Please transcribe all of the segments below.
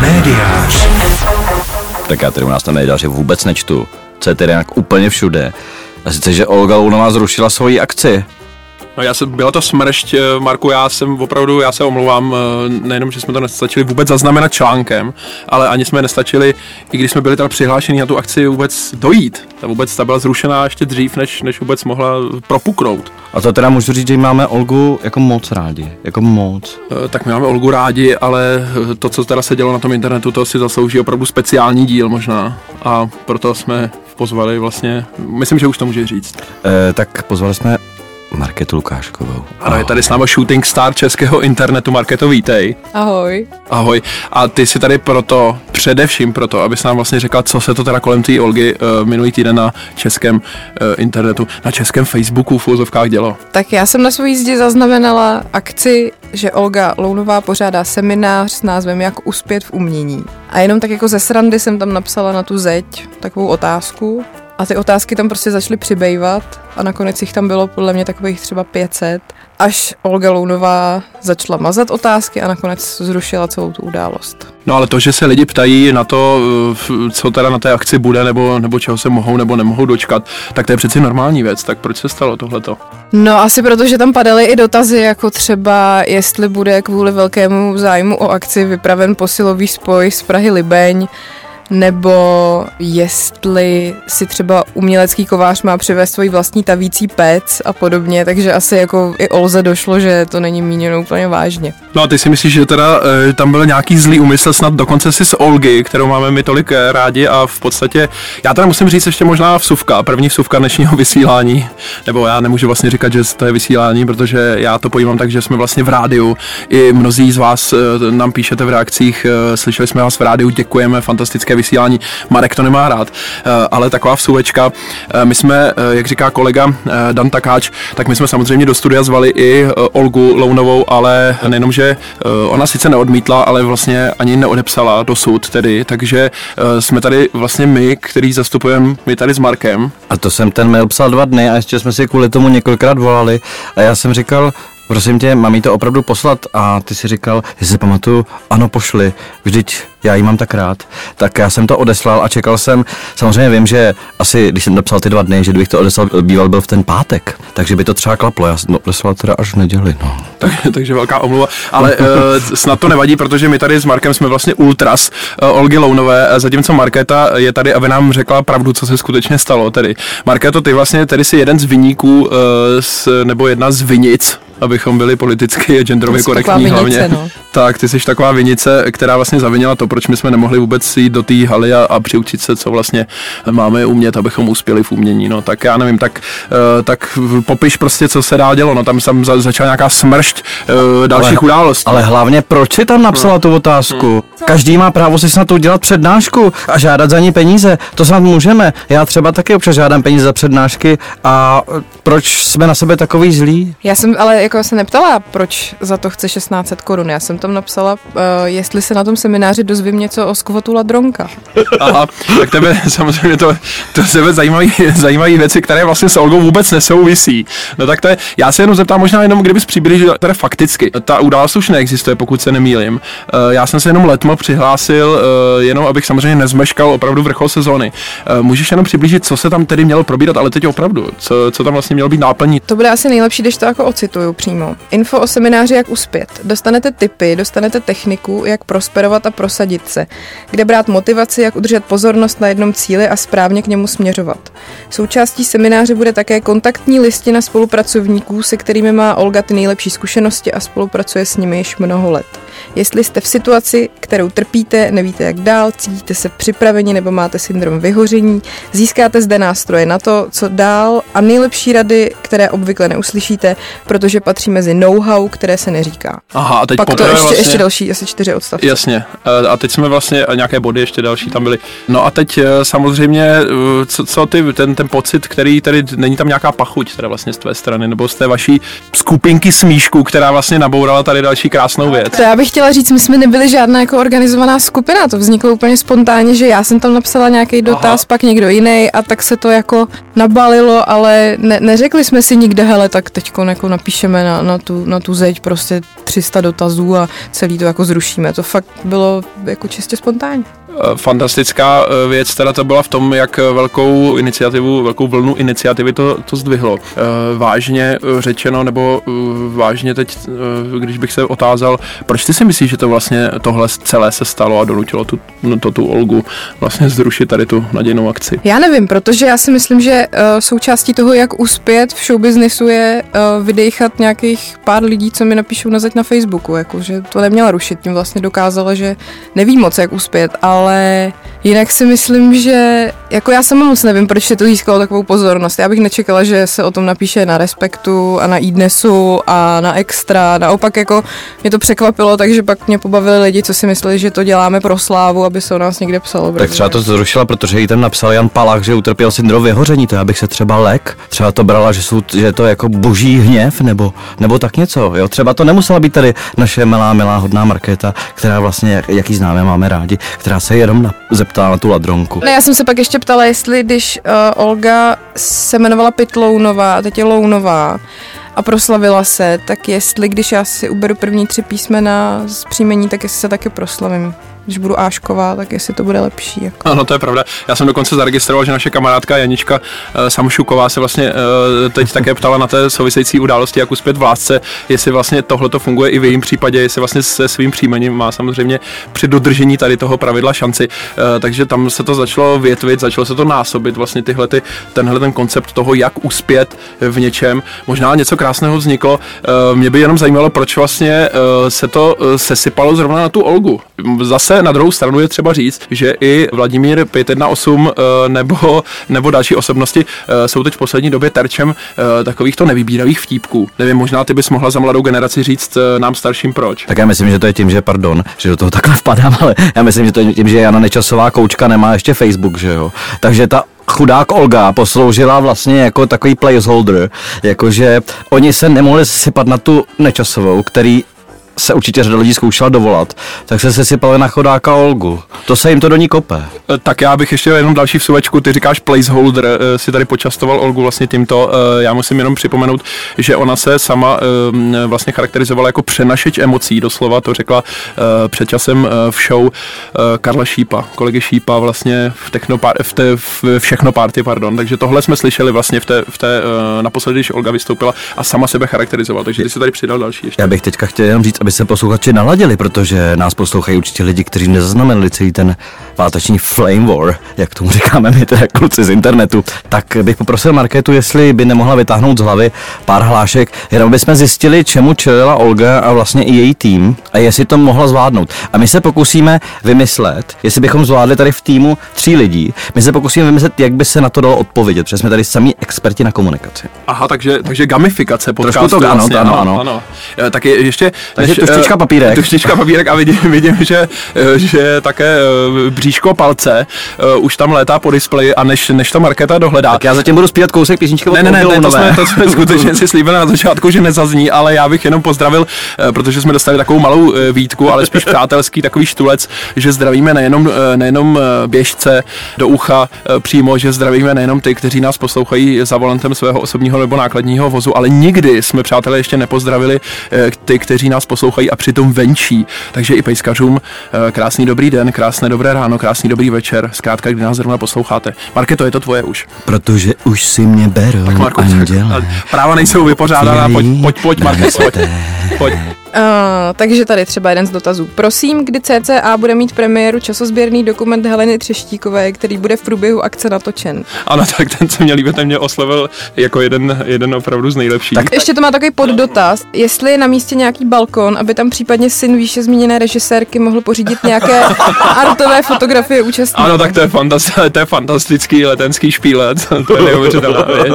Médiář. Tak já tedy u nás na médiáři vůbec nečtu. Co je tedy nějak úplně všude. A sice, že Olga Lounová zrušila svoji akci. No já jsem, byla to smršť, eh, Marku, já jsem opravdu, já se omlouvám, eh, nejenom, že jsme to nestačili vůbec zaznamenat článkem, ale ani jsme nestačili, i když jsme byli teda přihlášení na tu akci, vůbec dojít. Ta vůbec ta byla zrušená ještě dřív, než, než vůbec mohla propuknout. A to teda můžu říct, že máme Olgu jako moc rádi. Jako moc. Eh, Tak my máme Olgu rádi, ale to, co teda se dělo na tom internetu, to si zaslouží opravdu speciální díl možná. A proto jsme pozvali vlastně, myslím, že už to může říct. E, tak pozvali jsme Marketu Lukáškovou. Ano, je tady s námi shooting star českého internetu, Marketo, vítej. Ahoj. Ahoj. A ty jsi tady proto, především proto, abys nám vlastně řekla, co se to teda kolem té Olgy uh, minulý týden na českém uh, internetu, na českém Facebooku v úzovkách dělo. Tak já jsem na své jízdě zaznamenala akci, že Olga Lounová pořádá seminář s názvem Jak uspět v umění. A jenom tak jako ze srandy jsem tam napsala na tu zeď takovou otázku. A ty otázky tam prostě začaly přibývat a nakonec jich tam bylo podle mě takových třeba 500, až Olga Lounová začala mazat otázky a nakonec zrušila celou tu událost. No ale to, že se lidi ptají na to, uh, co teda na té akci bude, nebo, nebo čeho se mohou nebo nemohou dočkat, tak to je přeci normální věc. Tak proč se stalo tohleto? No asi proto, že tam padaly i dotazy, jako třeba jestli bude kvůli velkému zájmu o akci vypraven posilový spoj z Prahy Libeň, nebo jestli si třeba umělecký kovář má přivést svůj vlastní tavící pec a podobně, takže asi jako i Olze došlo, že to není míněno úplně vážně. No a ty si myslíš, že teda e, tam byl nějaký zlý úmysl, snad dokonce si z Olgy, kterou máme my tolik eh, rádi a v podstatě, já teda musím říct ještě možná vsuvka, první vsuvka dnešního vysílání, nebo já nemůžu vlastně říkat, že to je vysílání, protože já to pojímám tak, že jsme vlastně v rádiu, i mnozí z vás e, nám píšete v reakcích, e, slyšeli jsme vás v rádiu, děkujeme, fantastické vysílání, Marek to nemá rád, e, ale taková vsuvečka, e, my jsme, e, jak říká kolega Dan Takáč, tak my jsme samozřejmě do studia zvali i Olgu Lounovou, ale nejenom, že eh, ona sice neodmítla, ale vlastně ani neodepsala dosud tedy, takže eh, jsme tady vlastně my, který zastupujeme, my tady s Markem. A to jsem ten mail psal dva dny a ještě jsme si kvůli tomu několikrát volali. A já jsem říkal, prosím tě, mám jí to opravdu poslat? A ty si říkal, jestli si pamatuju, ano pošli, vždyť já jí mám tak rád. Tak já jsem to odeslal a čekal jsem, samozřejmě vím, že asi, když jsem napsal ty dva dny, že kdybych to odeslal, býval byl v ten pátek, takže by to třeba klaplo, já jsem to odeslal teda až v neděli, no. Tak, takže velká omluva, ale uh, snad to nevadí, protože my tady s Markem jsme vlastně ultras uh, Olgy Lounové, zatímco Markéta je tady, aby nám řekla pravdu, co se skutečně stalo. Tedy Markéto, ty vlastně tady jsi jeden z vyníků, uh, s, nebo jedna z vinic, abychom byli politicky a genderově korektní vinice, hlavně. no. Tak, ty jsi taková vinice, která vlastně zavinila to, proč my jsme nemohli vůbec jít do té haly a, a přiučit se, co vlastně máme umět, abychom uspěli v umění. No tak já nevím, tak, uh, tak popiš prostě, co se dál dělo. No tam jsem za, začala nějaká smršť uh, dalších ale, událostí. Ale hlavně, proč si tam napsala tu otázku? Každý má právo si snad udělat přednášku a žádat za ní peníze. To snad můžeme. Já třeba taky občas žádám peníze za přednášky a e, proč jsme na sebe takový zlí? Já jsem ale jako se neptala, proč za to chce 1600 korun. Já jsem tam napsala, uh, jestli se na tom semináři dozvím něco o skvotu Ladronka. Aha, tak tebe samozřejmě to, to sebe zajímají, zajímají věci, které vlastně s Olgou vůbec nesouvisí. No tak to je, já se jenom zeptám možná jenom, kdybys přiblížil, teda fakticky, ta událost už neexistuje, pokud se nemýlim. Uh, já jsem se jenom letmo přihlásil, uh, jenom abych samozřejmě nezmeškal opravdu vrchol sezóny. Uh, můžeš jenom přiblížit, co se tam tedy mělo probírat, ale teď opravdu, co, co tam vlastně mělo být náplní. To bude asi nejlepší, když to jako ocituju přímo. Info o semináři Jak uspět. Dostanete tipy, dostanete techniku, jak prosperovat a prosadit se. Kde brát motivaci, jak udržet pozornost na jednom cíli a správně k němu směřovat. Součástí semináře bude také kontaktní listina spolupracovníků, se kterými má Olga ty nejlepší zkušenosti a spolupracuje s nimi již mnoho let. Jestli jste v situaci, kterou trpíte, nevíte jak dál, cítíte se připraveni nebo máte syndrom vyhoření, získáte zde nástroje na to, co dál a nejlepší rady, které obvykle neuslyšíte, protože patří mezi know-how, které se neříká. Aha, a teď Pak to ještě, vlastně... ještě další, asi čtyři odstavce. Jasně. Eh, A teď jsme vlastně, a nějaké body ještě další tam byly. No a teď eh, samozřejmě, eh, co, co ty, ten, ten pocit, který tady, není tam nějaká pachuť teda vlastně z tvé strany, nebo z té vaší skupinky smíšku, která vlastně nabourala tady další krásnou věc. To já bych chtěla říct, my jsme nebyli žádná jako organizovaná skupina, to vzniklo úplně spontánně, že já jsem tam napsala nějaký dotaz, Aha. pak někdo jiný a tak se to jako nabalilo, ale ne, neřekli jsme si nikde, hele, tak teď jako napíšeme na, na, tu, na tu zeď prostě 300 dotazů a celý to jako zrušíme. To fakt bylo jako čistě spontánní. Eh, fantastická eh, věc teda to byla v tom, jak velkou iniciativu, velkou vlnu iniciativy to, to zdvihlo. Eh, vážně řečeno, nebo vážně teď, když bych se otázal, proč ty si myslíš, že to vlastně tohle celé se stalo a donutilo tu, no, to, tu Olgu vlastně zrušit tady tu nadějnou akci? Já nevím, protože já si myslím, že součástí toho, jak uspět v showbiznisu je vydechat nějakých pár lidí, co mi napíšou na zeď na Facebooku, jako, že to neměla rušit, tím vlastně dokázala, že neví moc, jak uspět, ale ale jinak si myslím, že jako já sama moc nevím, proč se to získalo takovou pozornost. Já bych nečekala, že se o tom napíše na Respektu a na iDnesu a na Extra. Naopak jako mě to překvapilo, takže pak mě pobavili lidi, co si mysleli, že to děláme pro slávu, aby se o nás někde psalo. Tak třeba to zrušila, protože jí tam napsal Jan Palach, že utrpěl syndrom vyhoření, to já bych se třeba lek, třeba to brala, že, jsou, že je to jako boží hněv, nebo, nebo tak něco. Jo? Třeba to nemusela být tady naše milá, milá, hodná Markéta, která vlastně, jaký známe, máme rádi, která se jenom na, zeptá na tu ladronku. Ne, já jsem se pak ještě ptala, jestli když uh, Olga se jmenovala Pitlounová teď je Lounová a proslavila se, tak jestli když já si uberu první tři písmena z příjmení, tak jestli se taky proslavím když budu Ášková, tak jestli to bude lepší. Jako. Ano, to je pravda. Já jsem dokonce zaregistroval, že naše kamarádka Janička uh, Samušuková se vlastně uh, teď také ptala na té související události, jak uspět v lásce, jestli vlastně tohle to funguje i v jejím případě, jestli vlastně se svým příjmením má samozřejmě při dodržení tady toho pravidla šanci. Uh, takže tam se to začalo větvit, začalo se to násobit, vlastně tyhle ty, tenhle ten koncept toho, jak uspět v něčem. Možná něco krásného vzniklo. Uh, mě by jenom zajímalo, proč vlastně uh, se to uh, sesypalo zrovna na tu Olgu. Zase na druhou stranu je třeba říct, že i Vladimír 518 eh, nebo, nebo další osobnosti eh, jsou teď v poslední době terčem eh, takovýchto nevybíravých vtípků. Nevím, možná ty bys mohla za mladou generaci říct nám starším proč. Tak já myslím, že to je tím, že pardon, že do toho takhle vpadám, ale já myslím, že to je tím, že Jana Nečasová koučka nemá ještě Facebook, že jo. Takže ta chudák Olga posloužila vlastně jako takový placeholder, jakože oni se nemohli sypat na tu nečasovou, který se určitě řada lidí zkoušela dovolat, tak se sesypali na chodáka Olgu. To se jim to do ní kope. E, tak já bych ještě jenom další vsuvečku, ty říkáš placeholder, e, si tady počastoval Olgu vlastně tímto. E, já musím jenom připomenout, že ona se sama vlastně charakterizovala jako přenašeč emocí, doslova to řekla před časem v show Karla Šípa, kolegy Šípa vlastně v, technopar- v, té, v všechno party, pardon. Takže tohle jsme slyšeli vlastně v té, v té naposledy, když Olga vystoupila a sama sebe charakterizovala. Takže ty si tady přidal další ještě. Já bych teďka chtěl jenom říct, aby se posluchači naladili, protože nás poslouchají určitě lidi, kteří nezaznamenali celý ten váteční flame war, jak tomu říkáme my teda kluci z internetu, tak bych poprosil Marketu, jestli by nemohla vytáhnout z hlavy pár hlášek, jenom bychom zjistili, čemu čelila Olga a vlastně i její tým a jestli to mohla zvládnout. A my se pokusíme vymyslet, jestli bychom zvládli tady v týmu tří lidí, my se pokusíme vymyslet, jak by se na to dalo odpovědět, protože jsme tady sami experti na komunikaci. Aha, takže, takže gamifikace podcastu. Trošku to, ano, vlastně, ano, ano. ano. E, tak je, ještě... Takže než, tuštička papírek. Tuštička papírek a vidím, vidím že, e, že také bříško palce už tam létá po displeji a než, než to Markéta dohledá. Tak já zatím budu zpívat kousek písničky Ne, ne, ne, ne to, jsme, to jsme skutečně si slíbili na začátku, že nezazní, ale já bych jenom pozdravil, protože jsme dostali takovou malou výtku, ale spíš přátelský takový štulec, že zdravíme nejenom, nejenom běžce do ucha přímo, že zdravíme nejenom ty, kteří nás poslouchají za volantem svého osobního nebo nákladního vozu, ale nikdy jsme přátelé ještě nepozdravili ty, kteří nás poslouchají a přitom venčí. Takže i pejskařům uh, krásný dobrý den, krásné dobré ráno, krásný dobrý večer, zkrátka, kdy nás zrovna posloucháte. Marketo, je to tvoje už. Protože už si mě berou tak Marko, anděle. Práva nejsou vypořádána, pojď, pojď, pojď, Marketo, pojď. pojď. Uh, takže tady třeba jeden z dotazů. Prosím, kdy CCA bude mít premiéru časozběrný dokument Heleny Třeštíkové, který bude v průběhu akce natočen? Ano, tak ten se mě líbí, ten mě oslovil jako jeden, jeden opravdu z nejlepších. Tak ještě to má takový poddotaz. Jestli je na místě nějaký balkon, aby tam případně syn výše zmíněné režisérky mohl pořídit nějaké artové fotografie účastníků. Ano, tak to je, fantasti- to je fantastický letenský špílet. to je neuvěřitelná věc.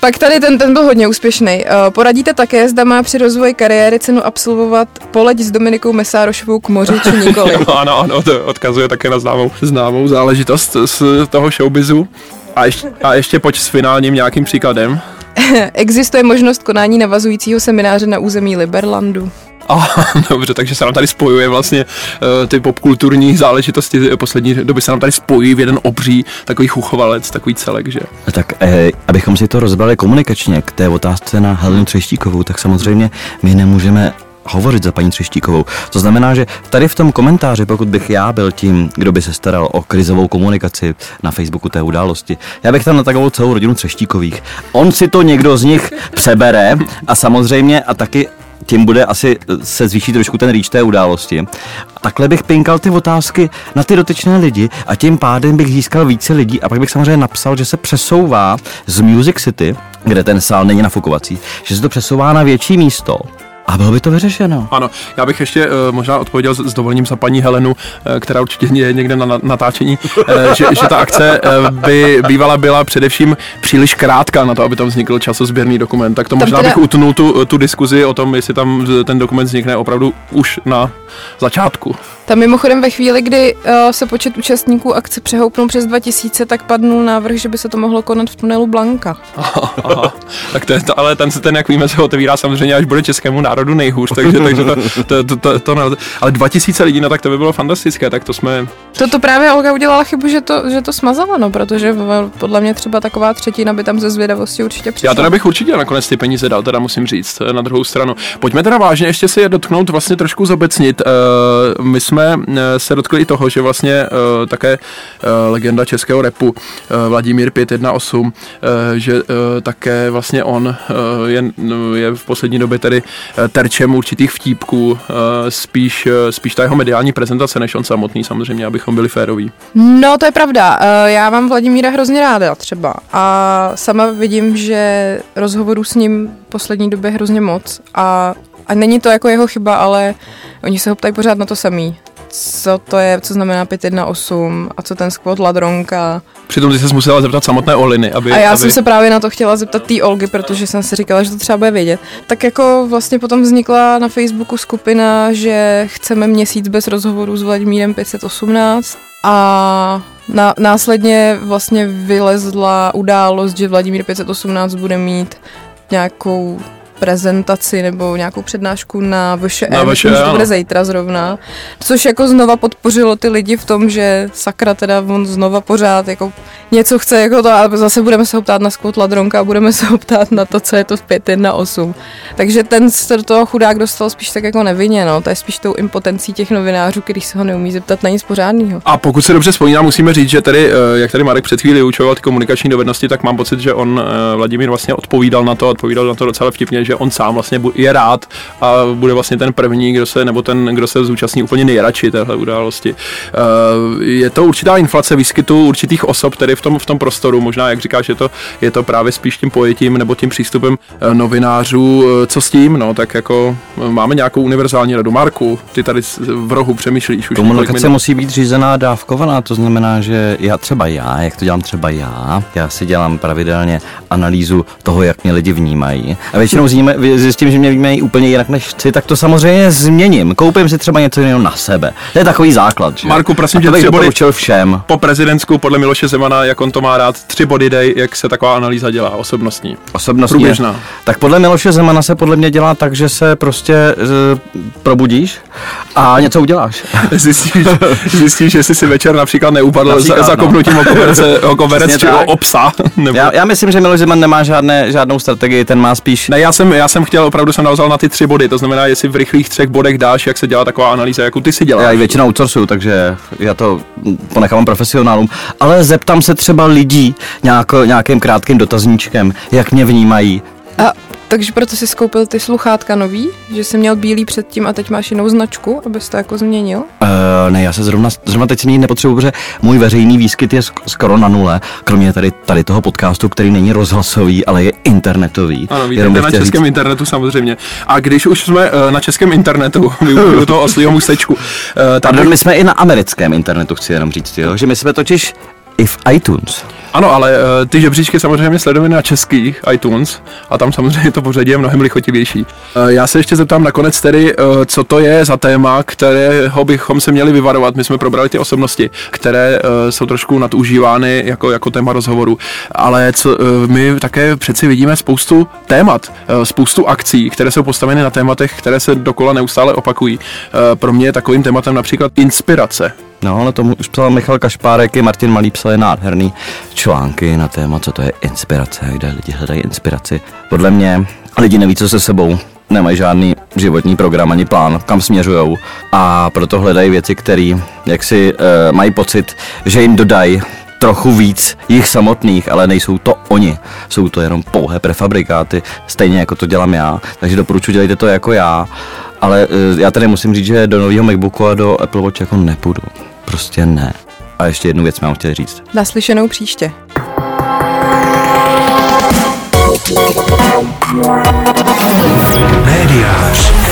Pak tady ten, ten byl hodně úspěšný. Uh, poradíte také, zda má při rozvoji kariéry cenu absolvovat poleď s Dominikou Mesárošovou k moři či nikoli. ano, ano, to odkazuje také na známou, známou záležitost z toho showbizu. A ještě, a ještě pojď s finálním nějakým příkladem. Existuje možnost konání navazujícího semináře na území Liberlandu. A, dobře, takže se nám tady spojuje vlastně uh, ty popkulturní záležitosti poslední doby se nám tady spojí v jeden obří takový chuchovalec, takový celek, že? Tak eh, abychom si to rozbrali komunikačně k té otázce na Helenu Třeštíkovou, tak samozřejmě my nemůžeme hovořit za paní Třeštíkovou. To znamená, že tady v tom komentáři, pokud bych já byl tím, kdo by se staral o krizovou komunikaci na Facebooku té události, já bych tam natakoval celou rodinu Třeštíkových. On si to někdo z nich přebere a samozřejmě a taky tím bude asi se zvýší trošku ten reach té události. Takhle bych pinkal ty otázky na ty dotyčné lidi a tím pádem bych získal více lidí a pak bych samozřejmě napsal, že se přesouvá z Music City, kde ten sál není nafukovací, že se to přesouvá na větší místo, a bylo by to vyřešeno. Ano, já bych ještě uh, možná odpověděl s, s dovolením za paní Helenu, uh, která určitě je někde na, na natáčení, uh, že, že ta akce uh, by bývala byla především příliš krátká na to, aby tam vznikl časozběrný dokument. Tak to možná teda... bych utnul tu, tu diskuzi o tom, jestli tam ten dokument vznikne opravdu už na začátku. Tam mimochodem ve chvíli, kdy uh, se počet účastníků akce přehoupnul přes 2000, tak padnul návrh, že by se to mohlo konat v tunelu Blanka. Aha, aha. tak to je to, ale ten se ten, jak víme, se otevírá samozřejmě, až bude českému národu nejhůř, takže, takže to, to, to, to, to, to, ale 2000 lidí, no tak to by bylo fantastické, tak to jsme... To, to právě Olga udělala chybu, že to, že to smazala, no, protože podle mě třeba taková třetina by tam ze zvědavosti určitě přišla. Já teda bych určitě nakonec ty peníze dal, teda musím říct, na druhou stranu. Pojďme teda vážně ještě si je dotknout, vlastně trošku zobecnit. Uh, my jsme se dotkli i toho, že vlastně uh, také uh, legenda českého repu Vladimír 518, uh, že také vlastně on je, je v poslední době tedy terčem určitých vtípků, spíš, spíš ta jeho mediální prezentace, než on samotný samozřejmě, abychom byli féroví. No to je pravda, já mám Vladimíra hrozně ráda třeba a sama vidím, že rozhovorů s ním poslední době hrozně moc a a není to jako jeho chyba, ale oni se ho ptají pořád na to samý co to je, co znamená 518 a co ten squat ladronka. Přitom ty se musela zeptat samotné Oliny, aby... A já aby... jsem se právě na to chtěla zeptat té Olgy, protože jsem si říkala, že to třeba bude vědět. Tak jako vlastně potom vznikla na Facebooku skupina, že chceme měsíc bez rozhovoru s Vladimírem 518 a na, následně vlastně vylezla událost, že Vladimír 518 bude mít nějakou prezentaci nebo nějakou přednášku na VŠE, na VŠE to bude zítra zrovna, což jako znova podpořilo ty lidi v tom, že sakra teda on znova pořád jako něco chce jako to, ale zase budeme se ho ptát na skvot ladronka a budeme se ho ptát na to, co je to v 5 na 8. Takže ten se do toho chudák dostal spíš tak jako nevinně, no. To je spíš tou impotencí těch novinářů, který se ho neumí zeptat na nic pořádného. A pokud se dobře vzpomínám, musíme říct, že tady, eh, jak tady Marek před chvíli učoval ty komunikační dovednosti, tak mám pocit, že on eh, Vladimír vlastně odpovídal na to, odpovídal na to docela vtipně, že on sám vlastně je rád a bude vlastně ten první, kdo se, nebo ten, kdo se zúčastní úplně nejradši téhle události. Eh, je to určitá inflace výskytu určitých osob tady v tom, v tom prostoru, možná, jak říkáš, je to, je to právě spíš tím pojetím nebo tím přístupem eh, novinářů. Eh, co s tím? No, tak jako máme nějakou univerzální radu. Marku, ty tady v rohu přemýšlíš už. Komunikace musí být řízená dávkovaná, to znamená, že já třeba já, jak to dělám třeba já, já si dělám pravidelně analýzu toho, jak mě lidi vnímají. A většinou zjíme, zjistím, že mě vnímají úplně jinak než chci, tak to samozřejmě změním. Koupím si třeba něco jiného na sebe. To je takový základ. Že? Marku, prosím tě, tři body všem. Po prezidentsku podle Miloše Zemana, jak on to má rád, tři body dej, jak se taková analýza dělá, osobnostní. Osobnostní. Průběžná. Tak podle Miloše Zemana se podle mě dělá tak, že se prostě z, probudíš a něco uděláš. zjistíš, zjistíš, že jsi si večer například neupadl například, za, za no. kopnutím o koberec, o koberec či o, o psa. Nebo... Já, já, myslím, že Miloš Zeman nemá žádné, žádnou strategii, ten má spíš... Ne, já jsem, já jsem chtěl, opravdu jsem navzal na ty tři body, to znamená, jestli v rychlých třech bodech dáš, jak se dělá taková analýza, jako ty si děláš. Já ji většinou outsourcuju, takže já to ponechám profesionálům, ale zeptám se třeba lidí nějak, nějakým krátkým dotazníčkem, jak mě vnímají. A takže proto jsi skoupil ty sluchátka nový, že jsi měl bílý předtím a teď máš jinou značku, abys to jako změnil? Uh, ne, já se zrovna, zrovna teď si nepotřebuji, protože můj veřejný výskyt je skoro na nule, kromě tady, tady toho podcastu, který není rozhlasový, ale je internetový. Ano, víte, na českém říct. internetu samozřejmě. A když už jsme uh, na českém internetu, využiju toho oslího můstečku. Uh, tak... my jsme i na americkém internetu, chci jenom říct, jo? že my jsme totiž i v iTunes. Ano, ale uh, ty žebříčky samozřejmě sledujeme na českých iTunes a tam samozřejmě to pořadí je mnohem lichotivější. Uh, já se ještě zeptám nakonec tedy, uh, co to je za téma, kterého bychom se měli vyvarovat. My jsme probrali ty osobnosti, které uh, jsou trošku nadužívány jako, jako téma rozhovoru, ale co, uh, my také přeci vidíme spoustu témat, uh, spoustu akcí, které jsou postaveny na tématech, které se dokola neustále opakují. Uh, pro mě je takovým tématem například inspirace. No, ale tomu už psal Michal Kašpárek, i Martin Malý psal je nádherný články na téma, co to je inspirace, kde lidi hledají inspiraci. Podle mě lidi neví, co se sebou nemají žádný životní program ani plán, kam směřují a proto hledají věci, které jak si uh, mají pocit, že jim dodají trochu víc jich samotných, ale nejsou to oni. Jsou to jenom pouhé prefabrikáty, stejně jako to dělám já. Takže doporučuji, dělejte to jako já. Ale uh, já tady musím říct, že do nového MacBooku a do Apple Watch jako nepůjdu. Prostě ne. A ještě jednu věc mám chtěl říct. Naslyšenou příště. Médiář.